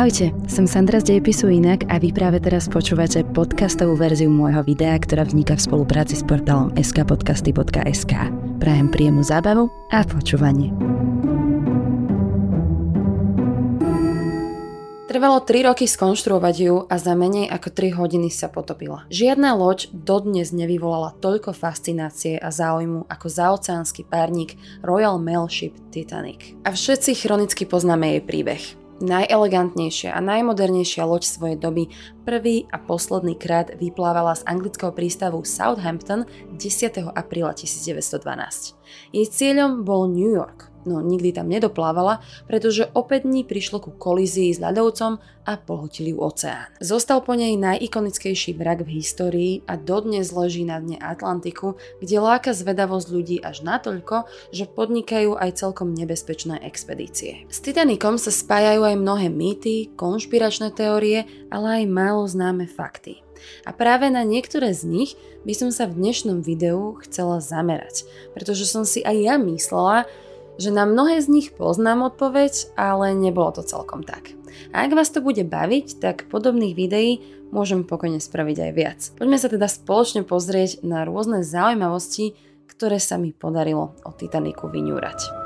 Ahojte, som Sandra z Dejepisu Inak a vy práve teraz počúvate podcastovú verziu môjho videa, ktorá vzniká v spolupráci s portálom skpodcasty.sk. Prajem príjemnú zábavu a počúvanie. Trvalo 3 roky skonštruovať ju a za menej ako 3 hodiny sa potopila. Žiadna loď dodnes nevyvolala toľko fascinácie a záujmu ako zaoceánsky párnik Royal Mail Ship Titanic. A všetci chronicky poznáme jej príbeh najelegantnejšia a najmodernejšia loď svojej doby prvý a posledný krát vyplávala z anglického prístavu Southampton 10. apríla 1912. Jej cieľom bol New York, no nikdy tam nedoplávala, pretože opäť dní prišlo ku kolízii s ľadovcom a pohotili ju oceán. Zostal po nej najikonickejší vrak v histórii a dodnes leží na dne Atlantiku, kde láka zvedavosť ľudí až natoľko, že podnikajú aj celkom nebezpečné expedície. S Titanicom sa spájajú aj mnohé mýty, konšpiračné teórie, ale aj málo známe fakty. A práve na niektoré z nich by som sa v dnešnom videu chcela zamerať, pretože som si aj ja myslela, že na mnohé z nich poznám odpoveď, ale nebolo to celkom tak. A ak vás to bude baviť, tak podobných videí môžem pokojne spraviť aj viac. Poďme sa teda spoločne pozrieť na rôzne zaujímavosti, ktoré sa mi podarilo o Titaniku vyňúrať.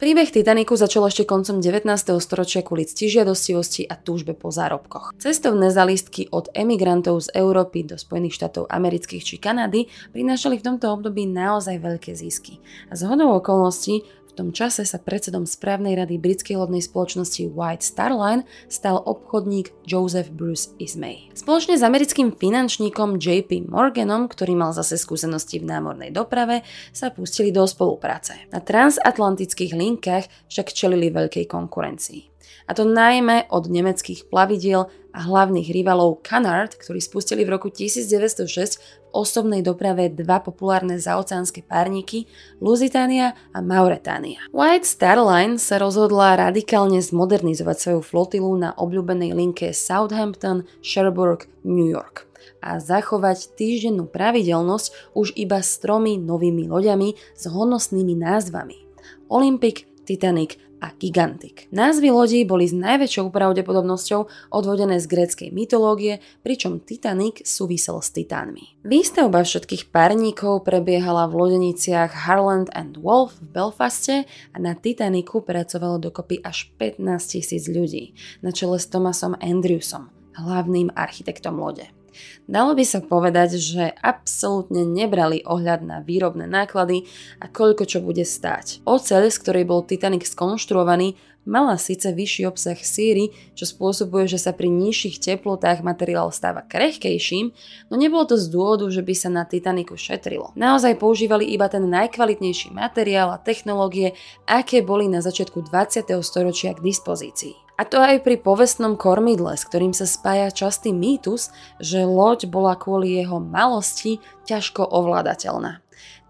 Príbeh Titaniku začal ešte koncom 19. storočia kvôli ctižiadostivosti a túžbe po zárobkoch. Cestovné zalistky od emigrantov z Európy do Spojených štátov amerických či Kanady prinášali v tomto období naozaj veľké zisky. A z hodou okolností v tom čase sa predsedom správnej rady britskej lodnej spoločnosti White Star Line stal obchodník Joseph Bruce Ismay. Spoločne s americkým finančníkom JP Morganom, ktorý mal zase skúsenosti v námornej doprave, sa pustili do spolupráce. Na transatlantických linkách však čelili veľkej konkurencii a to najmä od nemeckých plavidiel a hlavných rivalov Canard, ktorí spustili v roku 1906 v osobnej doprave dva populárne zaoceánske párniky Lusitania a Mauretánia. White Star Line sa rozhodla radikálne zmodernizovať svoju flotilu na obľúbenej linke Southampton, Cherbourg, New York a zachovať týždennú pravidelnosť už iba s tromi novými loďami s honosnými názvami Olympic, Titanic a Gigantik. Názvy lodí boli s najväčšou pravdepodobnosťou odvodené z gréckej mytológie, pričom Titanic súvisel s titánmi. Výstavba všetkých párníkov prebiehala v lodeniciach Harland and Wolf v Belfaste a na Titaniku pracovalo dokopy až 15 tisíc ľudí, na čele s Thomasom Andrewsom, hlavným architektom lode. Dalo by sa povedať, že absolútne nebrali ohľad na výrobné náklady a koľko čo bude stáť. Oceľ, z ktorej bol Titanic skonštruovaný, mala síce vyšší obsah síry, čo spôsobuje, že sa pri nižších teplotách materiál stáva krehkejším, no nebolo to z dôvodu, že by sa na Titaniku šetrilo. Naozaj používali iba ten najkvalitnejší materiál a technológie, aké boli na začiatku 20. storočia k dispozícii. A to aj pri povestnom kormidle, s ktorým sa spája častý mýtus, že loď bola kvôli jeho malosti ťažko ovládateľná.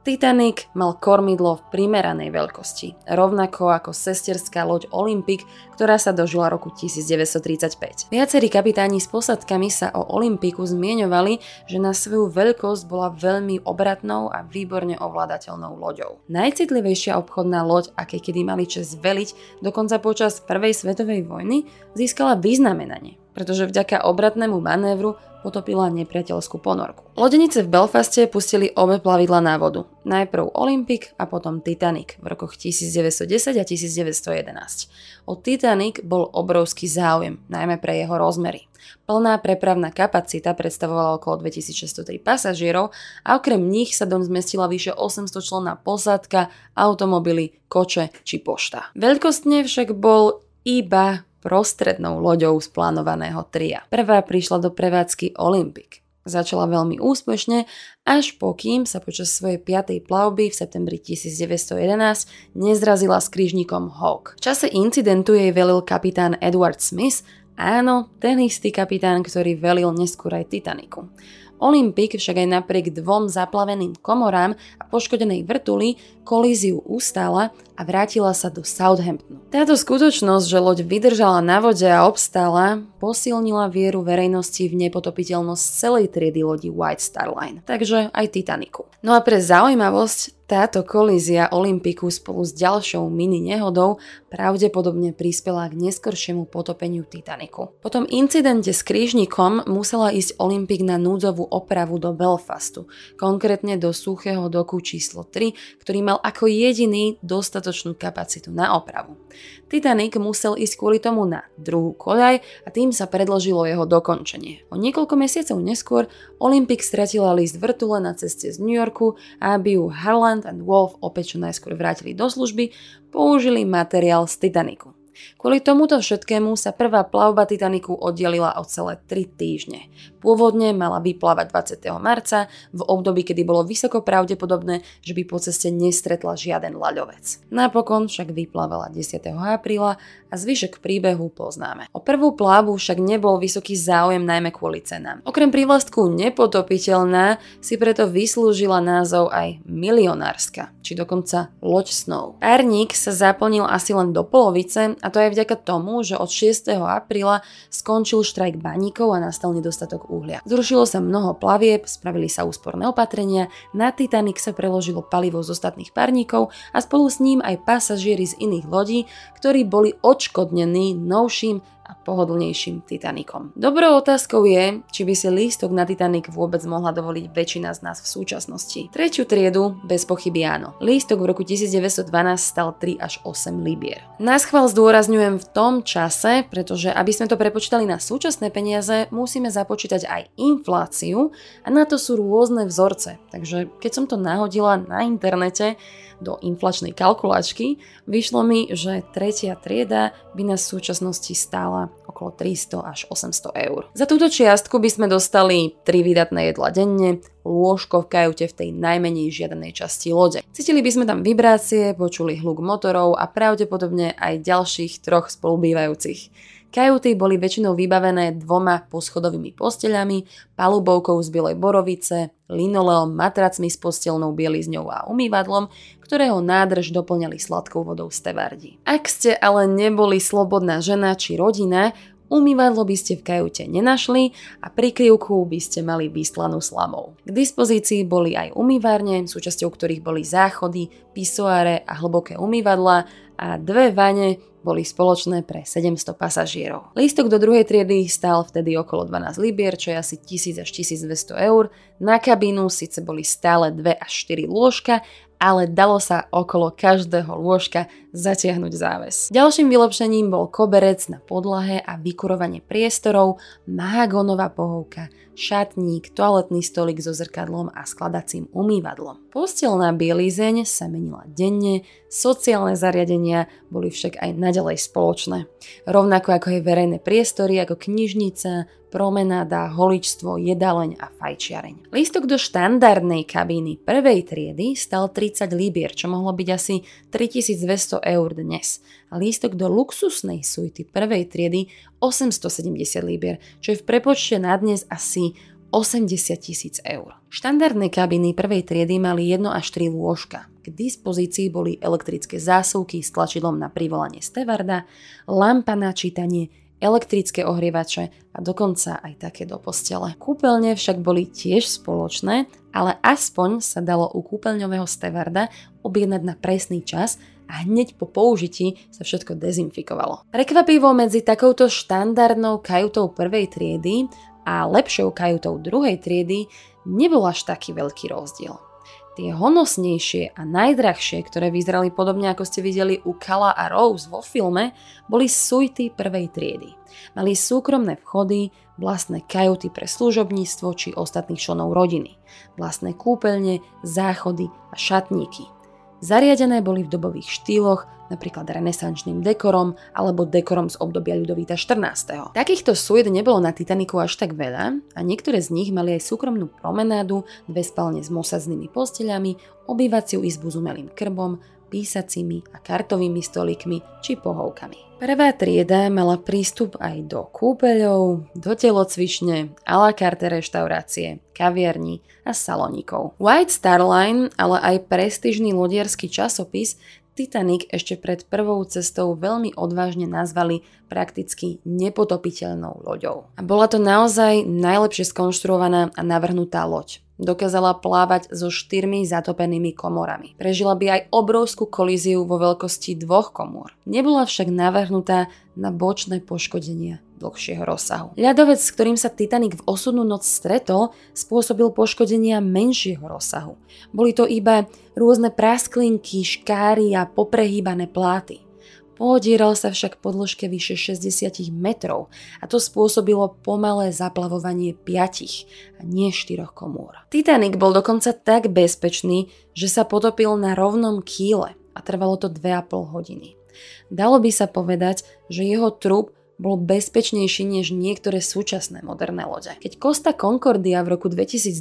Titanic mal kormidlo v primeranej veľkosti, rovnako ako sesterská loď Olympic, ktorá sa dožila roku 1935. Viacerí kapitáni s posadkami sa o Olympiku zmieňovali, že na svoju veľkosť bola veľmi obratnou a výborne ovládateľnou loďou. Najcitlivejšia obchodná loď, aké kedy mali čas veliť, dokonca počas Prvej svetovej vojny, získala vyznamenanie, pretože vďaka obratnému manévru potopila nepriateľskú ponorku. Lodenice v Belfaste pustili obe plavidla na vodu. Najprv Olympic a potom Titanic v rokoch 1910 a 1911. O Titanic bol obrovský záujem, najmä pre jeho rozmery. Plná prepravná kapacita predstavovala okolo 2603 pasažierov a okrem nich sa dom zmestila vyše 800 členná posádka, automobily, koče či pošta. Veľkostne však bol iba prostrednou loďou z plánovaného tria. Prvá prišla do prevádzky Olympic. Začala veľmi úspešne, až pokým sa počas svojej piatej plavby v septembri 1911 nezrazila s krížnikom Hawk. V čase incidentu jej velil kapitán Edward Smith, áno, ten istý kapitán, ktorý velil neskôr aj Titaniku. Olympic však aj napriek dvom zaplaveným komorám a poškodenej vrtuli kolíziu ustála a vrátila sa do Southamptonu. Táto skutočnosť, že loď vydržala na vode a obstála, posilnila vieru verejnosti v nepotopiteľnosť celej triedy lodi White Star Line, takže aj Titaniku. No a pre zaujímavosť, Táto kolízia Olympiku spolu s ďalšou mini nehodou pravdepodobne prispela k neskoršiemu potopeniu Titaniku. Po tom incidente s krížnikom musela ísť Olympik na núdzovú opravu do Belfastu, konkrétne do suchého doku číslo 3, ktorý mal ako jediný dostatočnú kapacitu na opravu. Titanic musel ísť kvôli tomu na druhú koľaj a tým sa predložilo jeho dokončenie. O niekoľko mesiacov neskôr Olympic stratila list vrtule na ceste z New Yorku a aby ju Harland and Wolf opäť čo najskôr vrátili do služby, použili materiál z Titaniku. Kvôli tomuto všetkému sa prvá plavba Titaniku oddelila o celé 3 týždne. Pôvodne mala vyplávať 20. marca, v období, kedy bolo vysoko pravdepodobné, že by po ceste nestretla žiaden ľaďovec. Napokon však vyplávala 10. apríla a zvyšok príbehu poznáme. O prvú plávu však nebol vysoký záujem najmä kvôli cenám. Okrem prívlastku nepotopiteľná si preto vyslúžila názov aj milionárska, či dokonca loď snov. Párnik sa zaplnil asi len do polovice a to aj vďaka tomu, že od 6. apríla skončil štrajk baníkov a nastal nedostatok uhlia. Zrušilo sa mnoho plavieb, spravili sa úsporné opatrenia, na Titanic sa preložilo palivo z ostatných parníkov a spolu s ním aj pasažieri z iných lodí, ktorí boli odškodnení novším a pohodlnejším Titanikom. Dobrou otázkou je, či by si lístok na Titanic vôbec mohla dovoliť väčšina z nás v súčasnosti. Tretiu triedu bez pochyby áno. Lístok v roku 1912 stal 3 až 8 libier. Nás chval zdôrazňujem v tom čase, pretože aby sme to prepočítali na súčasné peniaze, musíme započítať aj infláciu a na to sú rôzne vzorce. Takže keď som to nahodila na internete, do inflačnej kalkulačky, vyšlo mi, že tretia trieda by v súčasnosti stála okolo 300 až 800 eur. Za túto čiastku by sme dostali 3 výdatné jedla denne, lôžko v kajute v tej najmenej žiadanej časti lode. Cítili by sme tam vibrácie, počuli hluk motorov a pravdepodobne aj ďalších troch spolubývajúcich. Kajuty boli väčšinou vybavené dvoma poschodovými posteľami, palubovkou z bielej borovice, linoleom, matracmi s postelnou bielizňou a umývadlom, ktorého nádrž doplňali sladkou vodou stevardi. Ak ste ale neboli slobodná žena či rodina, Umývadlo by ste v kajute nenašli a prikryvku by ste mali vyslanú slamou. K dispozícii boli aj umývárne, súčasťou ktorých boli záchody, pisoáre a hlboké umývadla a dve vane boli spoločné pre 700 pasažierov. Lístok do druhej triedy stál vtedy okolo 12 libier, čo je asi 1000 až 1200 eur. Na kabínu síce boli stále 2 až 4 lôžka, ale dalo sa okolo každého lôžka zatiahnuť záves. Ďalším vylepšením bol koberec na podlahe a vykurovanie priestorov, mahagónová pohovka, šatník, toaletný stolik so zrkadlom a skladacím umývadlom. Postelná bielizeň sa menila denne, sociálne zariadenia boli však aj naďalej spoločné. Rovnako ako aj verejné priestory ako knižnica, promenáda, holičstvo, jedaleň a fajčiareň. Lístok do štandardnej kabíny prvej triedy stal 30 libier, čo mohlo byť asi 3200 eur dnes. A lístok do luxusnej suity prvej triedy 870 libier, čo je v prepočte na dnes asi 80 tisíc eur. Štandardné kabiny prvej triedy mali 1 až 3 lôžka. K dispozícii boli elektrické zásuvky s tlačidlom na privolanie stevarda, lampa na čítanie, elektrické ohrievače a dokonca aj také do postele. Kúpeľne však boli tiež spoločné, ale aspoň sa dalo u kúpeľňového stevarda objednať na presný čas a hneď po použití sa všetko dezinfikovalo. Prekvapivo medzi takouto štandardnou kajutou prvej triedy a lepšou kajutou druhej triedy nebol až taký veľký rozdiel. Tie honosnejšie a najdrahšie, ktoré vyzerali podobne ako ste videli u Kala a Rose vo filme, boli suity prvej triedy. Mali súkromné vchody, vlastné kajuty pre služobníctvo či ostatných členov rodiny, vlastné kúpeľne, záchody a šatníky. Zariadené boli v dobových štýloch, napríklad renesančným dekorom alebo dekorom z obdobia Ľudovíta 14. Takýchto suit nebolo na Titaniku až tak veľa a niektoré z nich mali aj súkromnú promenádu, dve spálne s mosaznými posteľami, obývaciu izbu s umelým krbom, písacími a kartovými stolíkmi či pohovkami. Prvá trieda mala prístup aj do kúpeľov, do telocvične, a la carte reštaurácie, kaviarní a saloníkov. White Star Line, ale aj prestížny lodierský časopis Titanic ešte pred prvou cestou veľmi odvážne nazvali prakticky nepotopiteľnou loďou. A bola to naozaj najlepšie skonštruovaná a navrhnutá loď. dokázala plávať so štyrmi zatopenými komorami. Prežila by aj obrovskú kolíziu vo veľkosti dvoch komôr. Nebola však navrhnutá na bočné poškodenia dlhšieho rozsahu. Ľadovec, s ktorým sa Titanic v osudnú noc stretol, spôsobil poškodenia menšieho rozsahu. Boli to iba rôzne prasklinky, škáry a poprehýbané pláty. Podieral sa však po dĺžke vyše 60 metrov a to spôsobilo pomalé zaplavovanie 5 a nie 4 komôr. Titanic bol dokonca tak bezpečný, že sa potopil na rovnom kýle a trvalo to 2,5 hodiny. Dalo by sa povedať, že jeho trup bol bezpečnejší než niektoré súčasné moderné lode. Keď Costa Concordia v roku 2012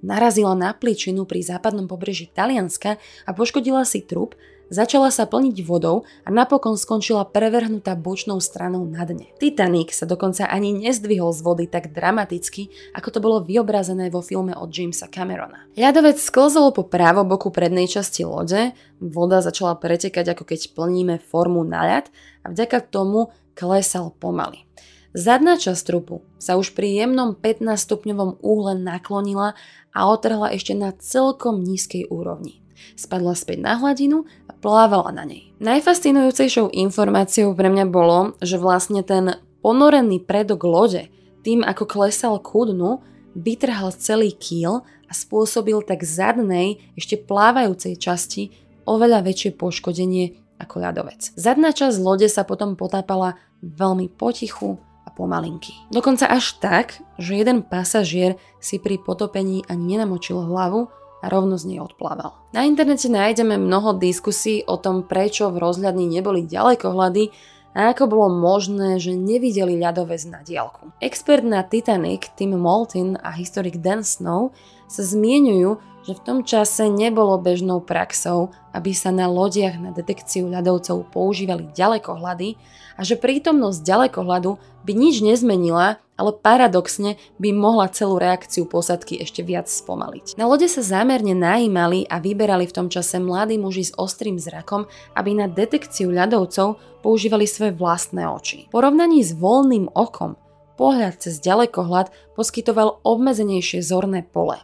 narazila na pličinu pri západnom pobreží Talianska a poškodila si trup, začala sa plniť vodou a napokon skončila prevrhnutá bočnou stranou na dne. Titanic sa dokonca ani nezdvihol z vody tak dramaticky, ako to bolo vyobrazené vo filme od Jamesa Camerona. Ľadovec sklzol po právoboku prednej časti lode, voda začala pretekať ako keď plníme formu na ľad a vďaka tomu klesal pomaly. Zadná časť trupu sa už pri jemnom 15 stupňovom úhle naklonila a otrhla ešte na celkom nízkej úrovni. Spadla späť na hladinu a plávala na nej. Najfascinujúcejšou informáciou pre mňa bolo, že vlastne ten ponorený predok lode tým, ako klesal ku dnu, vytrhal celý kýl a spôsobil tak zadnej, ešte plávajúcej časti oveľa väčšie poškodenie ako ľadovec. Zadná časť lode sa potom potápala veľmi potichu a pomalinky. Dokonca až tak, že jeden pasažier si pri potopení ani nenamočil hlavu, a rovno z nej odplával. Na internete nájdeme mnoho diskusí o tom, prečo v rozhľadni neboli ďalekohľady a ako bolo možné, že nevideli ľadovec na diálku. Expert na Titanic Tim Moulton a historik Dan Snow sa zmienujú, že v tom čase nebolo bežnou praxou, aby sa na lodiach na detekciu ľadovcov používali ďalekohľady a že prítomnosť ďalekohľadu by nič nezmenila, ale paradoxne by mohla celú reakciu posadky ešte viac spomaliť. Na lode sa zámerne najímali a vyberali v tom čase mladí muži s ostrým zrakom, aby na detekciu ľadovcov používali svoje vlastné oči. V porovnaní s voľným okom pohľad cez ďalekohľad poskytoval obmedzenejšie zorné pole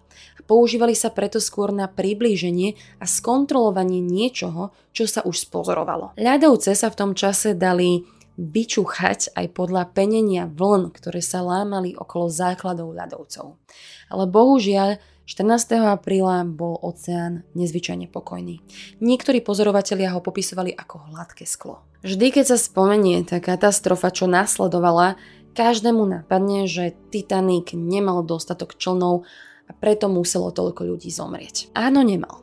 používali sa preto skôr na priblíženie a skontrolovanie niečoho, čo sa už spozorovalo. Ľadovce sa v tom čase dali vyčúchať aj podľa penenia vln, ktoré sa lámali okolo základov ľadovcov. Ale bohužiaľ, 14. apríla bol oceán nezvyčajne pokojný. Niektorí pozorovatelia ho popisovali ako hladké sklo. Vždy, keď sa spomenie tá katastrofa, čo nasledovala, každému napadne, že Titanic nemal dostatok člnov a preto muselo toľko ľudí zomrieť. Áno, nemal.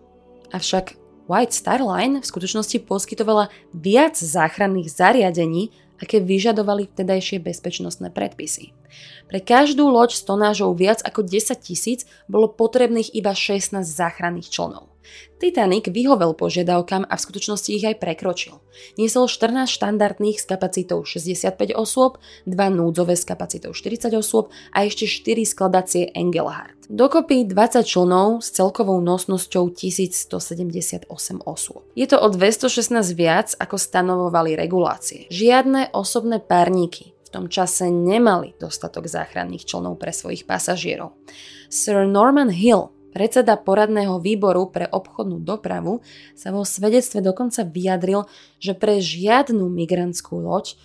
Avšak White Star Line v skutočnosti poskytovala viac záchranných zariadení, aké vyžadovali vtedajšie bezpečnostné predpisy. Pre každú loď s tonážou viac ako 10 tisíc bolo potrebných iba 16 záchranných člnov. Titanic vyhovel požiadavkám a v skutočnosti ich aj prekročil. Niesol 14 štandardných s kapacitou 65 osôb, 2 núdzové s kapacitou 40 osôb a ešte 4 skladacie Engelhardt. Dokopy 20 člnov s celkovou nosnosťou 1178 osôb. Je to o 216 viac, ako stanovovali regulácie. Žiadne osobné párniky v tom čase nemali dostatok záchranných člnov pre svojich pasažierov. Sir Norman Hill Predseda poradného výboru pre obchodnú dopravu sa vo svedectve dokonca vyjadril, že pre žiadnu migrantskú loď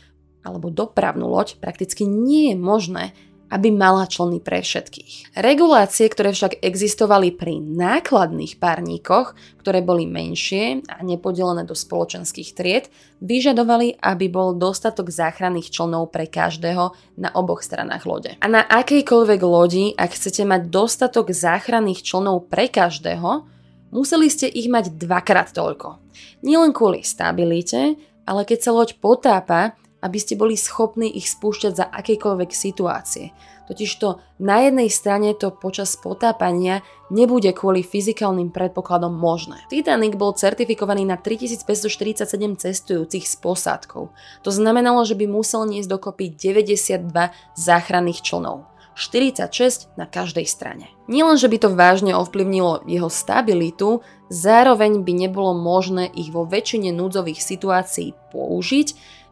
alebo dopravnú loď prakticky nie je možné aby mala člny pre všetkých. Regulácie, ktoré však existovali pri nákladných párníkoch, ktoré boli menšie a nepodelené do spoločenských tried, vyžadovali, aby bol dostatok záchranných člnov pre každého na oboch stranách lode. A na akejkoľvek lodi, ak chcete mať dostatok záchranných člnov pre každého, museli ste ich mať dvakrát toľko. Nielen kvôli stabilite, ale keď sa loď potápa, aby ste boli schopní ich spúšťať za akejkoľvek situácie. Totižto na jednej strane to počas potápania nebude kvôli fyzikálnym predpokladom možné. Titanic bol certifikovaný na 3547 cestujúcich s posádkou. To znamenalo, že by musel niesť dokopy 92 záchranných člnov. 46 na každej strane. Nielen, že by to vážne ovplyvnilo jeho stabilitu, zároveň by nebolo možné ich vo väčšine núdzových situácií použiť,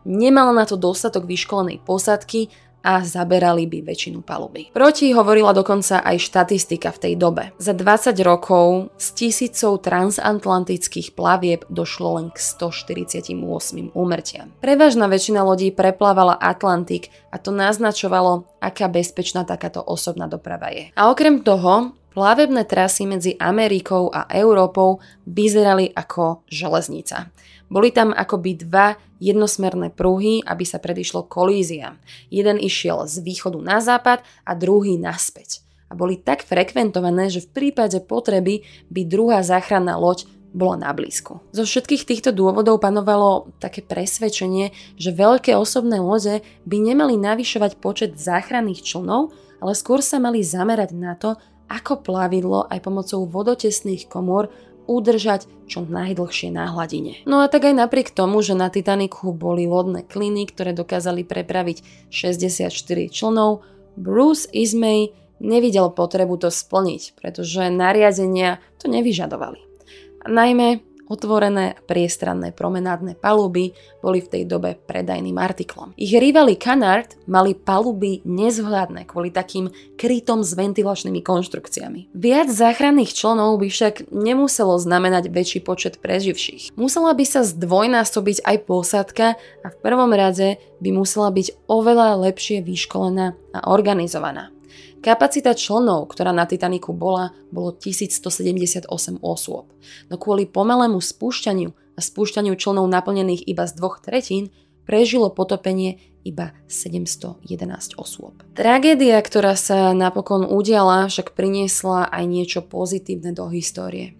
nemala na to dostatok vyškolenej posádky a zaberali by väčšinu paluby. Proti hovorila dokonca aj štatistika v tej dobe. Za 20 rokov z tisícov transatlantických plavieb došlo len k 148 úmrtiam. Prevažná väčšina lodí preplávala Atlantik a to naznačovalo, aká bezpečná takáto osobná doprava je. A okrem toho, Plavebné trasy medzi Amerikou a Európou vyzerali ako železnica. Boli tam akoby dva jednosmerné pruhy, aby sa predišlo kolíziám. Jeden išiel z východu na západ a druhý naspäť. A boli tak frekventované, že v prípade potreby by druhá záchranná loď bola na blízku. Zo všetkých týchto dôvodov panovalo také presvedčenie, že veľké osobné lode by nemali navyšovať počet záchranných člnov, ale skôr sa mali zamerať na to, ako plavidlo aj pomocou vodotesných komôr udržať čo najdlhšie na hladine. No a tak aj napriek tomu, že na Titaniku boli lodné kliny, ktoré dokázali prepraviť 64 člnov, Bruce Ismay nevidel potrebu to splniť, pretože nariadenia to nevyžadovali. A najmä Otvorené priestranné promenádne paluby boli v tej dobe predajným artiklom. Ich rivali Canard mali paluby nezvhľadné kvôli takým krytom s ventilačnými konštrukciami. Viac záchranných členov by však nemuselo znamenať väčší počet preživších. Musela by sa zdvojnásobiť aj posádka a v prvom rade by musela byť oveľa lepšie vyškolená a organizovaná. Kapacita členov, ktorá na Titaniku bola, bolo 1178 osôb. No kvôli pomalému spúšťaniu a spúšťaniu členov naplnených iba z dvoch tretín, prežilo potopenie iba 711 osôb. Tragédia, ktorá sa napokon udiala, však priniesla aj niečo pozitívne do histórie.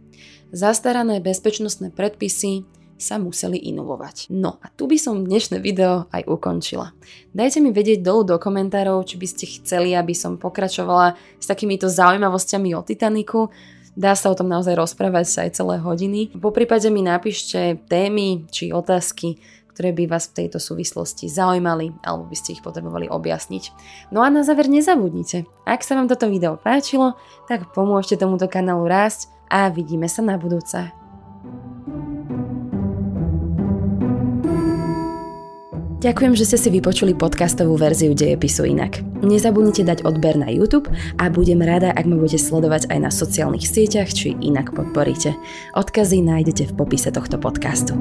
Zastarané bezpečnostné predpisy, sa museli inovovať. No a tu by som dnešné video aj ukončila. Dajte mi vedieť dolu do komentárov, či by ste chceli, aby som pokračovala s takýmito zaujímavosťami o Titaniku. Dá sa o tom naozaj rozprávať sa aj celé hodiny. Po prípade mi napíšte témy či otázky, ktoré by vás v tejto súvislosti zaujímali alebo by ste ich potrebovali objasniť. No a na záver nezabudnite, ak sa vám toto video páčilo, tak pomôžte tomuto kanálu rásť a vidíme sa na budúce. Ďakujem, že ste si vypočuli podcastovú verziu Dejepisu inak. Nezabudnite dať odber na YouTube a budem rada, ak ma budete sledovať aj na sociálnych sieťach, či inak podporíte. Odkazy nájdete v popise tohto podcastu.